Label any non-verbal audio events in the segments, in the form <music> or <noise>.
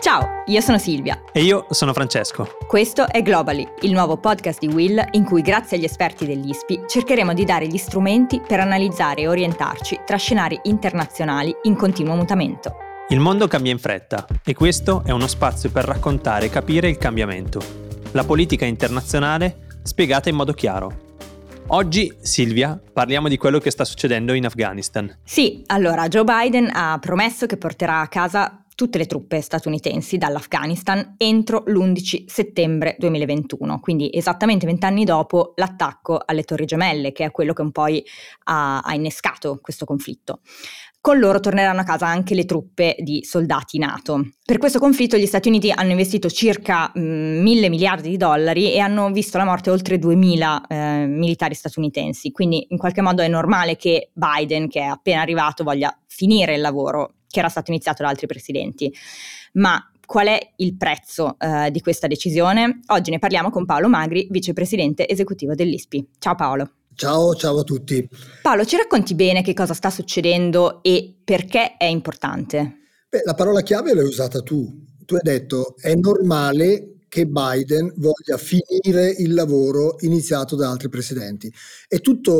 Ciao, io sono Silvia. E io sono Francesco. Questo è Globally, il nuovo podcast di Will in cui grazie agli esperti dell'ISPI cercheremo di dare gli strumenti per analizzare e orientarci tra scenari internazionali in continuo mutamento. Il mondo cambia in fretta e questo è uno spazio per raccontare e capire il cambiamento. La politica internazionale spiegata in modo chiaro. Oggi, Silvia, parliamo di quello che sta succedendo in Afghanistan. Sì, allora Joe Biden ha promesso che porterà a casa tutte le truppe statunitensi dall'Afghanistan entro l'11 settembre 2021, quindi esattamente vent'anni dopo l'attacco alle Torri Gemelle, che è quello che un po' ha, ha innescato questo conflitto. Con loro torneranno a casa anche le truppe di soldati NATO. Per questo conflitto gli Stati Uniti hanno investito circa mille miliardi di dollari e hanno visto la morte oltre 2000 eh, militari statunitensi, quindi in qualche modo è normale che Biden, che è appena arrivato, voglia finire il lavoro che era stato iniziato da altri presidenti. Ma qual è il prezzo eh, di questa decisione? Oggi ne parliamo con Paolo Magri, vicepresidente esecutivo dell'ISPI. Ciao Paolo. Ciao, ciao a tutti. Paolo, ci racconti bene che cosa sta succedendo e perché è importante? Beh, la parola chiave l'hai usata tu. Tu hai detto è normale che Biden voglia finire il lavoro iniziato da altri presidenti. E tutta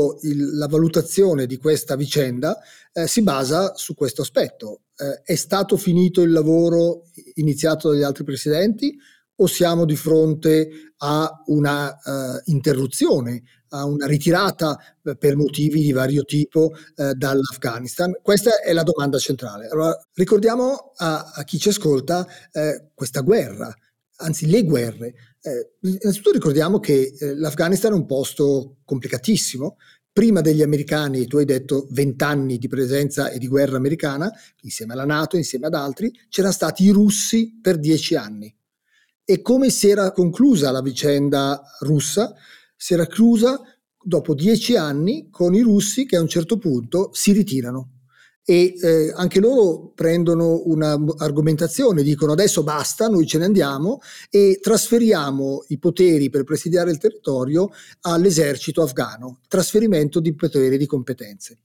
la valutazione di questa vicenda eh, si basa su questo aspetto. Eh, è stato finito il lavoro iniziato dagli altri presidenti o siamo di fronte a una uh, interruzione, a una ritirata uh, per motivi di vario tipo uh, dall'Afghanistan? Questa è la domanda centrale. Allora, ricordiamo a, a chi ci ascolta questa guerra anzi le guerre. Eh, innanzitutto ricordiamo che eh, l'Afghanistan è un posto complicatissimo. Prima degli americani, tu hai detto 20 anni di presenza e di guerra americana, insieme alla Nato, insieme ad altri, c'erano stati i russi per 10 anni. E come si era conclusa la vicenda russa? Si era chiusa dopo 10 anni con i russi che a un certo punto si ritirano e eh, anche loro prendono un'argomentazione, dicono adesso basta, noi ce ne andiamo e trasferiamo i poteri per presidiare il territorio all'esercito afghano, trasferimento di poteri e di competenze.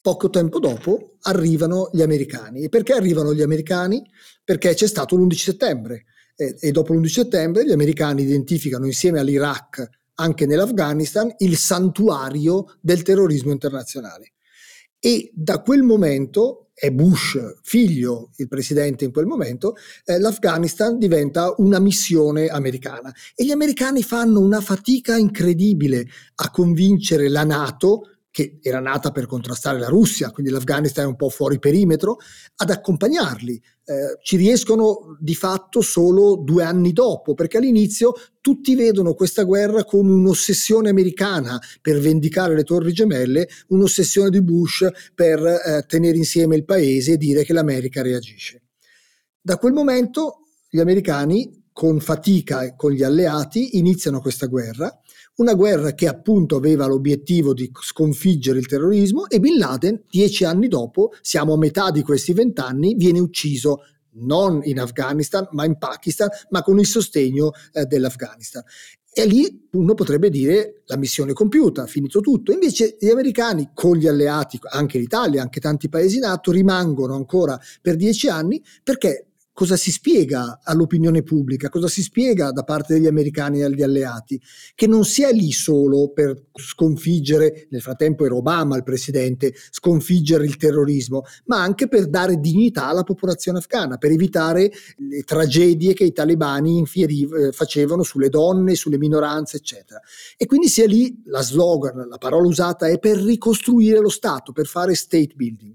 Poco tempo dopo arrivano gli americani. E perché arrivano gli americani? Perché c'è stato l'11 settembre e, e dopo l'11 settembre gli americani identificano insieme all'Iraq, anche nell'Afghanistan, il santuario del terrorismo internazionale e da quel momento è Bush figlio il presidente in quel momento, eh, l'Afghanistan diventa una missione americana. E gli americani fanno una fatica incredibile a convincere la Nato che era nata per contrastare la Russia, quindi l'Afghanistan è un po' fuori perimetro, ad accompagnarli. Eh, ci riescono di fatto solo due anni dopo, perché all'inizio tutti vedono questa guerra come un'ossessione americana per vendicare le torri gemelle, un'ossessione di Bush per eh, tenere insieme il paese e dire che l'America reagisce. Da quel momento gli americani, con fatica e con gli alleati, iniziano questa guerra una guerra che appunto aveva l'obiettivo di sconfiggere il terrorismo e Bin Laden, dieci anni dopo, siamo a metà di questi vent'anni, viene ucciso non in Afghanistan ma in Pakistan, ma con il sostegno eh, dell'Afghanistan. E lì uno potrebbe dire la missione compiuta, finito tutto. Invece gli americani con gli alleati, anche l'Italia, anche tanti paesi NATO, rimangono ancora per dieci anni perché cosa si spiega all'opinione pubblica, cosa si spiega da parte degli americani e degli alleati, che non si è lì solo per sconfiggere, nel frattempo era Obama il presidente, sconfiggere il terrorismo, ma anche per dare dignità alla popolazione afghana, per evitare le tragedie che i talebani eh, facevano sulle donne, sulle minoranze, eccetera. E quindi si è lì, la slogan, la parola usata è per ricostruire lo Stato, per fare state building.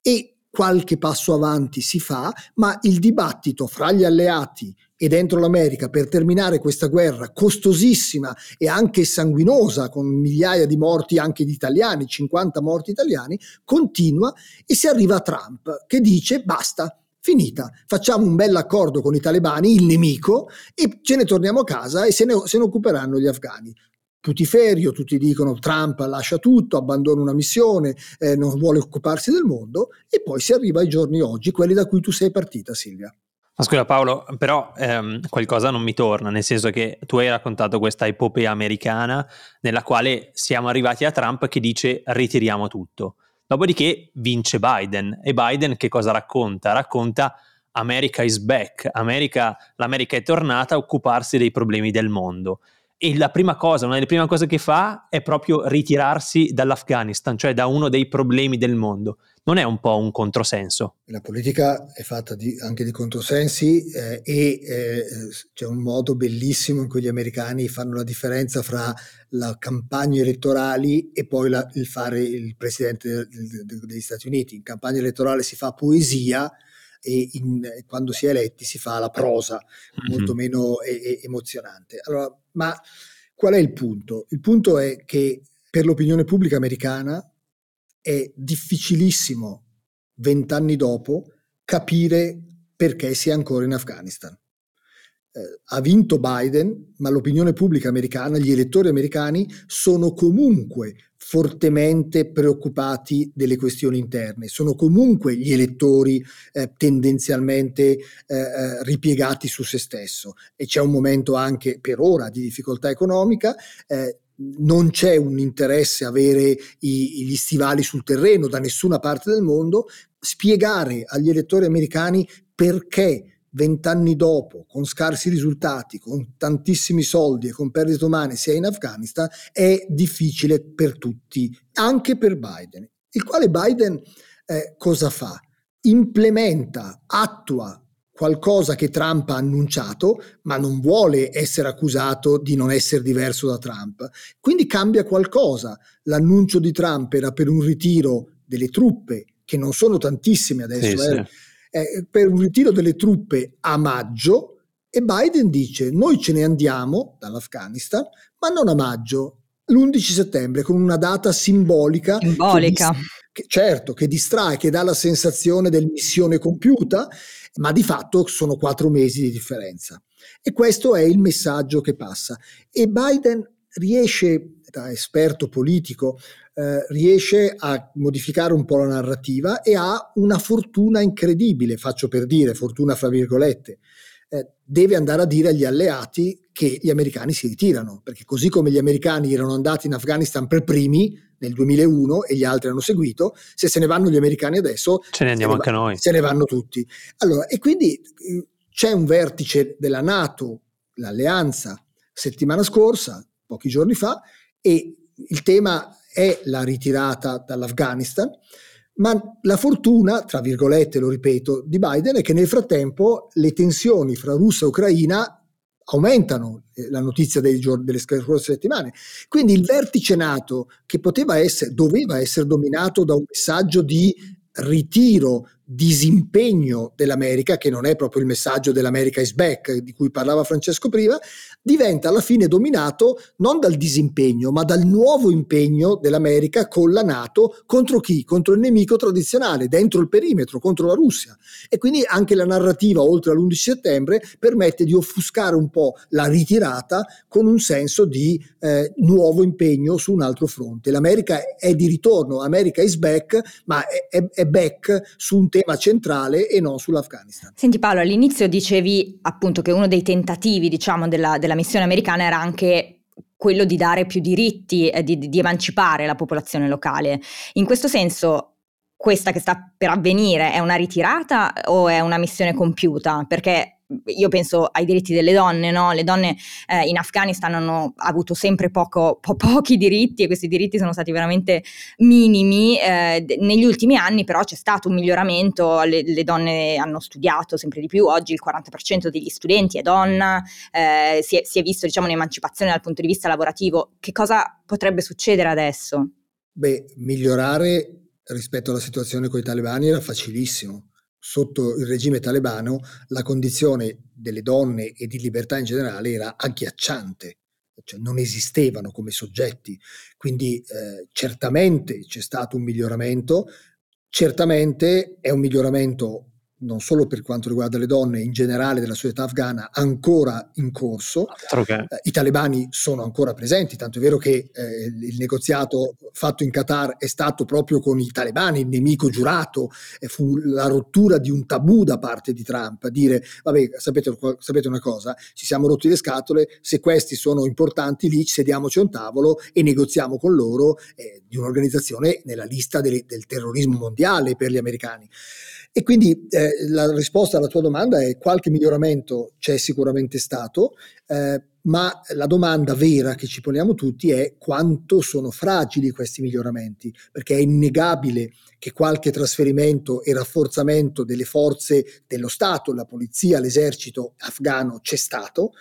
E qualche passo avanti si fa, ma il dibattito fra gli alleati e dentro l'America per terminare questa guerra costosissima e anche sanguinosa, con migliaia di morti anche di italiani, 50 morti italiani, continua e si arriva a Trump che dice basta. Finita, facciamo un bel accordo con i talebani, il nemico, e ce ne torniamo a casa e se ne, se ne occuperanno gli afghani putiferio, tutti dicono Trump lascia tutto, abbandona una missione, eh, non vuole occuparsi del mondo e poi si arriva ai giorni oggi, quelli da cui tu sei partita Silvia. Ma scusa Paolo, però ehm, qualcosa non mi torna, nel senso che tu hai raccontato questa epopea americana nella quale siamo arrivati a Trump che dice ritiriamo tutto. Dopodiché vince Biden e Biden che cosa racconta? Racconta America is back, America, l'America è tornata a occuparsi dei problemi del mondo. E la prima cosa, una delle prime cose che fa è proprio ritirarsi dall'Afghanistan, cioè da uno dei problemi del mondo. Non è un po' un controsenso? La politica è fatta di, anche di controsensi eh, e eh, c'è un modo bellissimo in cui gli americani fanno la differenza fra la campagna elettorali e poi la, il fare il presidente de, de, degli Stati Uniti. In campagna elettorale si fa poesia, e in, quando si è eletti si fa la prosa, mm-hmm. molto meno e, e emozionante. Allora, ma qual è il punto? Il punto è che per l'opinione pubblica americana è difficilissimo, vent'anni dopo, capire perché sia ancora in Afghanistan. Eh, ha vinto Biden, ma l'opinione pubblica americana, gli elettori americani sono comunque fortemente preoccupati delle questioni interne, sono comunque gli elettori eh, tendenzialmente eh, eh, ripiegati su se stesso. E c'è un momento anche per ora di difficoltà economica. Eh, non c'è un interesse avere i, gli stivali sul terreno da nessuna parte del mondo, spiegare agli elettori americani perché vent'anni dopo, con scarsi risultati, con tantissimi soldi e con perdite umane, sia in Afghanistan, è difficile per tutti, anche per Biden. Il quale Biden eh, cosa fa? Implementa, attua qualcosa che Trump ha annunciato, ma non vuole essere accusato di non essere diverso da Trump. Quindi cambia qualcosa. L'annuncio di Trump era per un ritiro delle truppe, che non sono tantissime adesso, sì, eh, sì eh, per un ritiro delle truppe a maggio e Biden dice noi ce ne andiamo dall'Afghanistan, ma non a maggio, l'11 settembre, con una data simbolica. Simbolica. Che, che, certo, che distrae, che dà la sensazione del missione compiuta, ma di fatto sono quattro mesi di differenza. E questo è il messaggio che passa. E Biden riesce, da esperto politico, eh, riesce a modificare un po' la narrativa e ha una fortuna incredibile, faccio per dire, fortuna fra virgolette. Eh, deve andare a dire agli alleati che gli americani si ritirano, perché così come gli americani erano andati in Afghanistan per primi nel 2001 e gli altri hanno seguito, se se ne vanno gli americani adesso, ce ne andiamo ne anche noi. Se ne vanno tutti. Allora, e quindi eh, c'è un vertice della Nato, l'alleanza, settimana scorsa, pochi giorni fa, e il tema è la ritirata dall'Afghanistan, ma la fortuna, tra virgolette lo ripeto, di Biden è che nel frattempo le tensioni fra Russia e Ucraina aumentano, eh, la notizia giorni, delle scorse settimane. Quindi il vertice NATO, che poteva essere, doveva essere dominato da un messaggio di ritiro disimpegno dell'America, che non è proprio il messaggio dell'America is back di cui parlava Francesco prima, diventa alla fine dominato non dal disimpegno, ma dal nuovo impegno dell'America con la Nato contro chi? Contro il nemico tradizionale, dentro il perimetro, contro la Russia. E quindi anche la narrativa, oltre all'11 settembre, permette di offuscare un po' la ritirata con un senso di eh, nuovo impegno su un altro fronte. L'America è di ritorno, America is back, ma è, è, è back su un tema centrale e non sull'Afghanistan. Senti Paolo, all'inizio dicevi appunto che uno dei tentativi diciamo, della, della missione americana era anche quello di dare più diritti, eh, di, di emancipare la popolazione locale. In questo senso questa che sta per avvenire è una ritirata o è una missione compiuta? Perché io penso ai diritti delle donne, no? le donne eh, in Afghanistan hanno avuto sempre poco, po- pochi diritti e questi diritti sono stati veramente minimi. Eh, negli ultimi anni però c'è stato un miglioramento, le, le, donne hanno studiato sempre di più, oggi il 40% degli studenti è donna, eh, si, è, si, è, visto diciamo, un'emancipazione dal punto di vista lavorativo. Che cosa potrebbe succedere adesso? Beh, migliorare rispetto alla situazione con i talebani era facilissimo sotto il regime talebano la condizione delle donne e di libertà in generale era agghiacciante, cioè non esistevano come soggetti. Quindi eh, certamente c'è stato un miglioramento, certamente è un miglioramento non solo per quanto riguarda le donne, in generale della società afghana, ancora in corso. Okay. Eh, I talebani sono ancora presenti, tanto è vero che eh, il negoziato fatto in Qatar è stato proprio con i talebani, il nemico giurato, e fu la rottura di un tabù da parte di Trump, a dire, vabbè, sapete, sapete una cosa, ci siamo rotti le scatole, se questi sono importanti lì, sediamoci a un tavolo e negoziamo con loro eh, di un'organizzazione nella lista del, del terrorismo mondiale per gli americani. E quindi eh, la risposta alla tua domanda è qualche miglioramento c'è sicuramente stato, eh, ma la domanda vera che ci poniamo tutti è quanto sono fragili questi miglioramenti, perché è innegabile che qualche trasferimento e rafforzamento delle forze dello Stato, la polizia, l'esercito afghano c'è stato,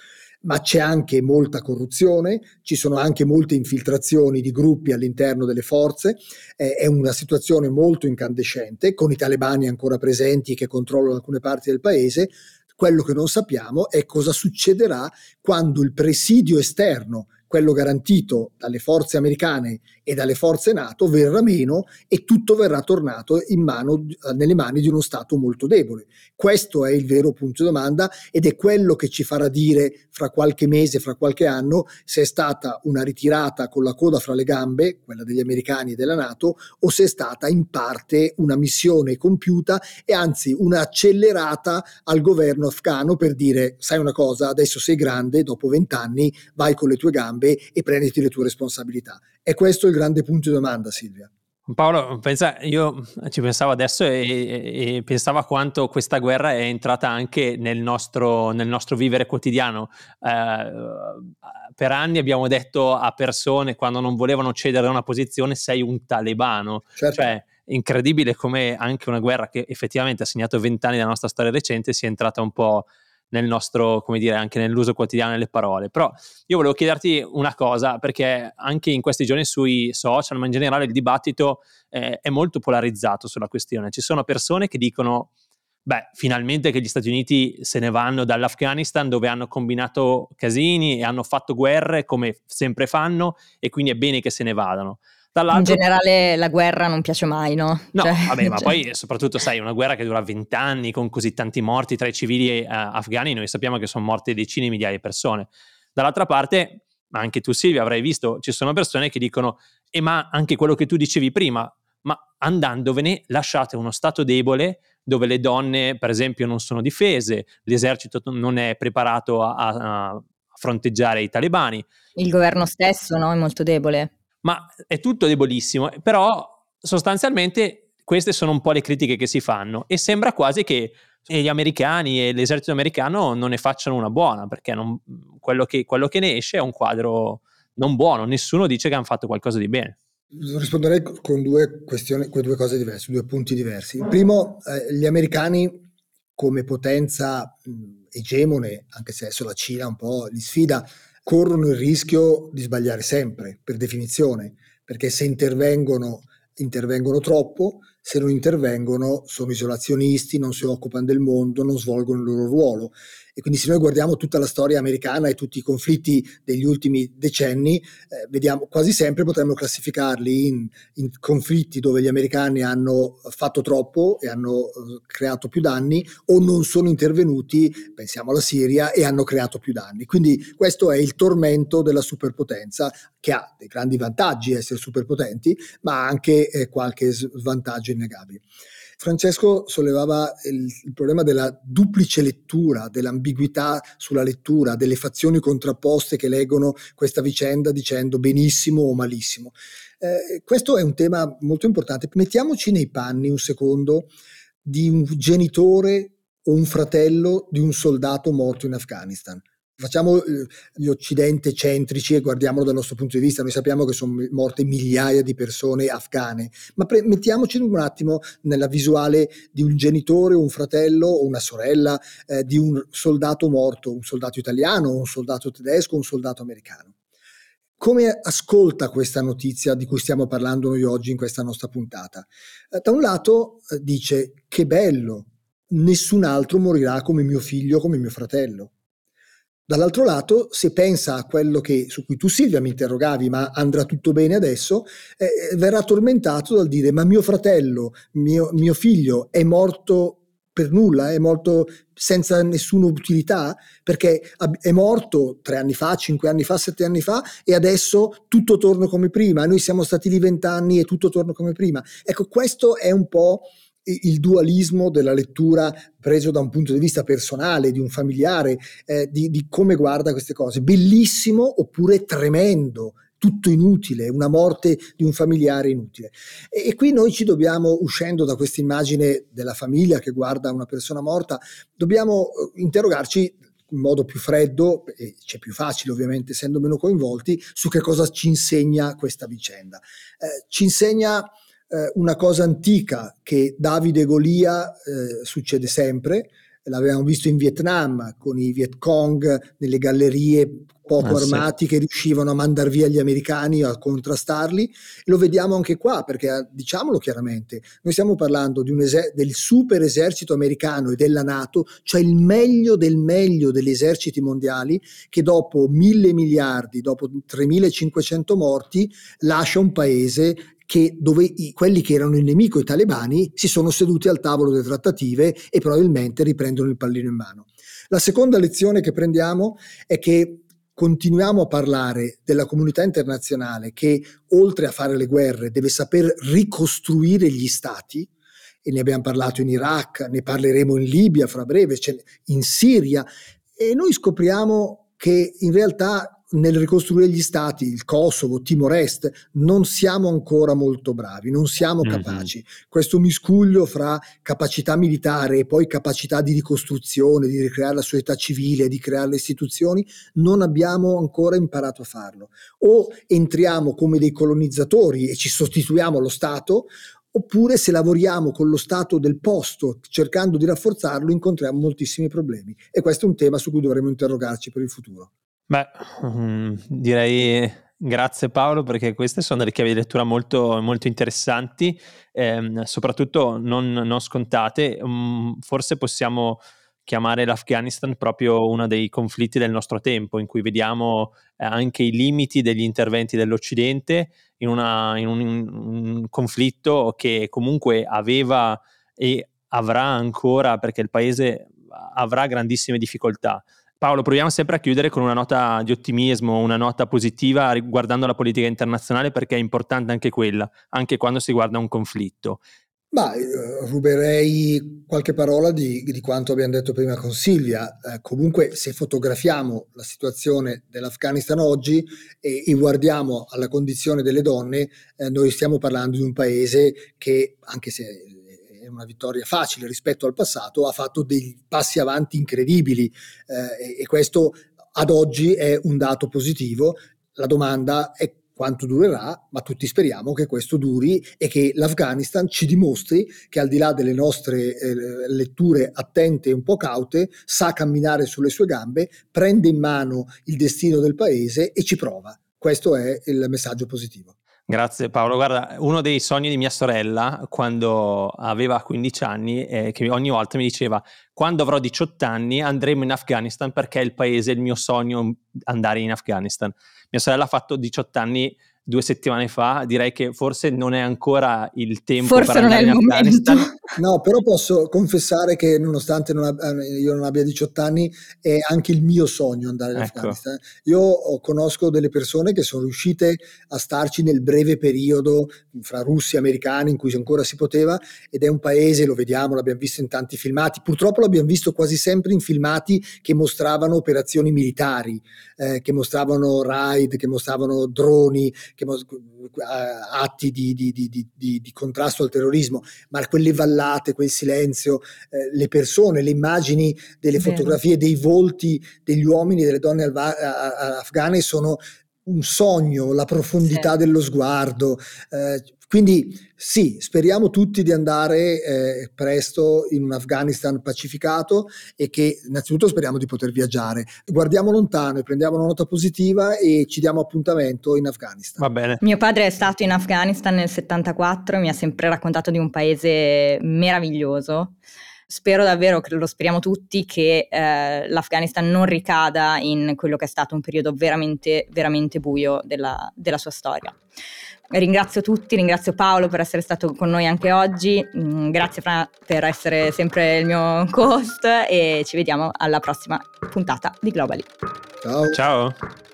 ma c'è anche molta corruzione, ci sono anche molte infiltrazioni di gruppi all'interno delle forze, eh, è una situazione molto incandescente, con i talebani ancora presenti che controllano alcune parti del paese. Quello che non sappiamo è cosa succederà quando il presidio esterno quello garantito dalle forze americane e dalle forze NATO verrà meno e tutto verrà tornato mano, nelle mani di uno Stato molto debole. Questo è il vero punto di domanda ed è quello che ci farà dire fra qualche mese, fra qualche anno, se è stata una ritirata con la coda fra le gambe, quella degli americani e della NATO, o se è stata in parte una missione compiuta e anzi un'accelerata al governo afghano per dire sai una cosa, adesso sei grande, dopo vent'anni vai con le tue gambe e prenditi le tue responsabilità. È questo il grande punto di domanda, Silvia. Paolo, pensa, io ci pensavo adesso e, e, pensavo a quanto questa guerra è entrata anche nel nostro, nel nostro vivere quotidiano. Eh, per anni abbiamo detto a persone quando non volevano cedere una posizione sei un talebano. Certo. Cioè, incredibile come anche una guerra che effettivamente ha segnato vent'anni della nostra storia recente sia entrata un po' nel nostro, come dire, anche nell'uso quotidiano delle parole. Però io volevo chiederti una cosa, perché anche in questi giorni sui social, ma in generale il dibattito eh, è molto polarizzato sulla questione. Ci sono persone che dicono, beh, finalmente che gli Stati Uniti se ne vanno dall'Afghanistan dove hanno combinato casini e hanno fatto guerre come sempre fanno e quindi è bene che se ne vadano. In generale la guerra non piace mai, no? No, cioè, vabbè, ma <laughs> cioè... poi soprattutto sai, una guerra che dura vent'anni con così tanti morti tra i civili uh, afghani, noi sappiamo che sono morte decine di migliaia di persone. Dall'altra parte, ma anche tu Silvia avrai visto, ci sono persone che dicono, e eh, ma anche quello che tu dicevi prima, ma andandovene lasciate uno stato debole dove le donne, per esempio, non sono difese, l'esercito non è preparato a, a fronteggiare i talebani. Il governo stesso no, è molto debole ma è tutto debolissimo, però sostanzialmente queste sono un po' le critiche che si fanno e sembra quasi che gli americani e l'esercito americano non ne facciano una buona, perché non, quello, che, quello che ne esce è un quadro non buono, nessuno dice che hanno fatto qualcosa di bene. Risponderei con due con due cose diverse, due punti diversi. Il primo, eh, gli americani come potenza mh, egemone, anche se adesso la Cina un po' li sfida, corrono il rischio di sbagliare sempre, per definizione, perché se intervengono, intervengono troppo, se non intervengono sono isolazionisti, non si occupano del mondo, non svolgono il loro ruolo. E quindi se noi guardiamo tutta la storia americana e tutti i conflitti degli ultimi decenni, eh, vediamo quasi sempre potremmo classificarli in, in, conflitti dove gli americani hanno fatto troppo e hanno eh, creato più danni o non sono intervenuti, pensiamo alla Siria, e hanno creato più danni. Quindi questo è il tormento della superpotenza che ha dei grandi vantaggi essere superpotenti, ma anche eh, qualche svantaggio innegabile. Francesco sollevava il, il, problema della duplice lettura, dell'ambiguità sulla lettura, delle fazioni contrapposte che leggono questa vicenda dicendo benissimo o malissimo. Eh, questo è un tema molto importante. Mettiamoci nei panni un secondo di un genitore o un fratello di un soldato morto in Afghanistan. Facciamo eh, gli occidente centrici e guardiamolo dal nostro punto di vista, noi sappiamo che sono morte migliaia di persone afghane, ma pre- mettiamoci un attimo nella visuale di un genitore, un fratello o una sorella eh, di un soldato morto, un soldato italiano, un soldato tedesco, un soldato americano. Come ascolta questa notizia di cui stiamo parlando noi oggi in questa nostra puntata? Eh, da un lato eh, dice che bello, nessun altro morirà come mio figlio, come mio fratello Dall'altro lato, se pensa a quello che, su cui tu Silvia mi interrogavi, ma andrà tutto bene adesso, eh, eh, verrà tormentato dal dire ma mio fratello, mio, mio figlio è morto per nulla, è morto senza nessuna utilità, perché è morto tre anni fa, cinque anni fa, sette anni fa e adesso tutto torna come prima. Noi siamo stati lì vent'anni e tutto torna come prima. Ecco, questo è un po' il dualismo della lettura preso da un punto di vista personale, di un familiare, eh, di, di come guarda queste cose. Bellissimo oppure tremendo, tutto inutile, una morte di un familiare inutile. E, e qui noi ci dobbiamo, uscendo da questa immagine della famiglia che guarda una persona morta, dobbiamo eh, interrogarci in modo più freddo, e c'è più facile ovviamente essendo meno coinvolti, su che cosa ci insegna questa vicenda. Eh, ci insegna eh, una cosa antica che Davide e Golia eh, succede sempre, l'avevamo visto in Vietnam con i Viet Cong nelle gallerie poco ah, armati sì. che riuscivano a mandare via gli americani a contrastarli. Lo vediamo anche qua perché eh, diciamolo chiaramente, noi stiamo parlando eser- del super esercito americano e della Nato, cioè il meglio del meglio degli eserciti mondiali che dopo mille miliardi, dopo 3500 morti, lascia un paese che dove i, quelli che erano il nemico, i talebani, si sono seduti al tavolo delle trattative e probabilmente riprendono il pallino in mano. La seconda lezione che prendiamo è che continuiamo a parlare della comunità internazionale che oltre a fare le guerre deve saper ricostruire gli stati, e ne abbiamo parlato in Iraq, ne parleremo in Libia fra breve, in Siria, e noi scopriamo che in realtà nel ricostruire gli stati, il Kosovo, Timor-Est, non siamo ancora molto bravi, non siamo mm-hmm. capaci. Questo miscuglio fra capacità militare e poi capacità di ricostruzione, di ricreare la società civile, di creare le istituzioni, non abbiamo ancora imparato a farlo. O entriamo come dei colonizzatori e ci sostituiamo allo Stato, oppure se lavoriamo con lo stato del posto cercando di rafforzarlo incontriamo moltissimi problemi e questo è un tema su cui dovremo interrogarci per il futuro. Beh, um, direi grazie Paolo perché queste sono delle chiavi di lettura molto, molto interessanti, ehm, soprattutto non, non scontate. Um, forse possiamo chiamare l'Afghanistan proprio uno dei conflitti del nostro tempo, in cui vediamo eh, anche i limiti degli interventi dell'Occidente in, una, in un, un, conflitto che comunque aveva e avrà ancora, perché il paese avrà grandissime difficoltà. Paolo, proviamo sempre a chiudere con una nota di ottimismo, una nota positiva riguardando la politica internazionale perché è importante anche quella, anche quando si guarda un conflitto. Ma eh, ruberei qualche parola di, di, quanto abbiamo detto prima con Silvia. Eh, comunque, se fotografiamo la situazione dell'Afghanistan oggi e, e guardiamo alla condizione delle donne, eh, noi stiamo parlando di un paese che, anche se è una vittoria facile rispetto al passato, ha fatto dei passi avanti incredibili eh, e questo ad oggi è un dato positivo. La domanda è quanto durerà, ma tutti speriamo che questo duri e che l'Afghanistan ci dimostri che al di là delle nostre eh, letture attente e un po' caute, sa camminare sulle sue gambe, prende in mano il destino del paese e ci prova. Questo è il messaggio positivo. Grazie Paolo. Guarda, uno dei sogni di mia sorella quando aveva 15 anni, eh, che ogni volta mi diceva quando avrò 18 anni andremo in Afghanistan perché è il paese, il mio sogno andare in Afghanistan. Mia sorella ha fatto 18 anni due settimane fa, direi che forse non è ancora il tempo forse per andare in Afghanistan. No, però posso confessare che nonostante non ab- eh, io non abbia 18 anni, è anche il mio sogno andare in ecco. Afghanistan. Io conosco delle persone che sono riuscite a starci nel breve periodo fra russi e americani in cui ancora si poteva ed è un paese, lo vediamo, l'abbiamo visto in tanti filmati, purtroppo l'abbiamo visto quasi sempre in filmati che mostravano operazioni militari, eh, che mostravano raid, che mostravano droni, che, atti di, di, di, di, contrasto al terrorismo, ma quelle vallate, quel silenzio, eh, le persone, le immagini delle Vero. fotografie dei volti degli uomini e delle donne alva- afghane sono un sogno, la profondità sì. dello sguardo. Eh, quindi sì, speriamo tutti di andare eh, presto in un Afghanistan pacificato e che innanzitutto speriamo di poter viaggiare. Guardiamo lontano e prendiamo una nota positiva e ci diamo appuntamento in Afghanistan. Va bene. Mio padre è stato in Afghanistan nel 74 e mi ha sempre raccontato di un paese meraviglioso spero davvero, lo speriamo tutti, che eh, l'Afghanistan non ricada in quello che è stato un periodo veramente, veramente buio della, della sua storia. Ringrazio tutti, ringrazio Paolo per essere stato con noi anche oggi, mm, grazie Fra per essere sempre il mio co-host e ci vediamo alla prossima puntata di Globally. Ciao. Ciao.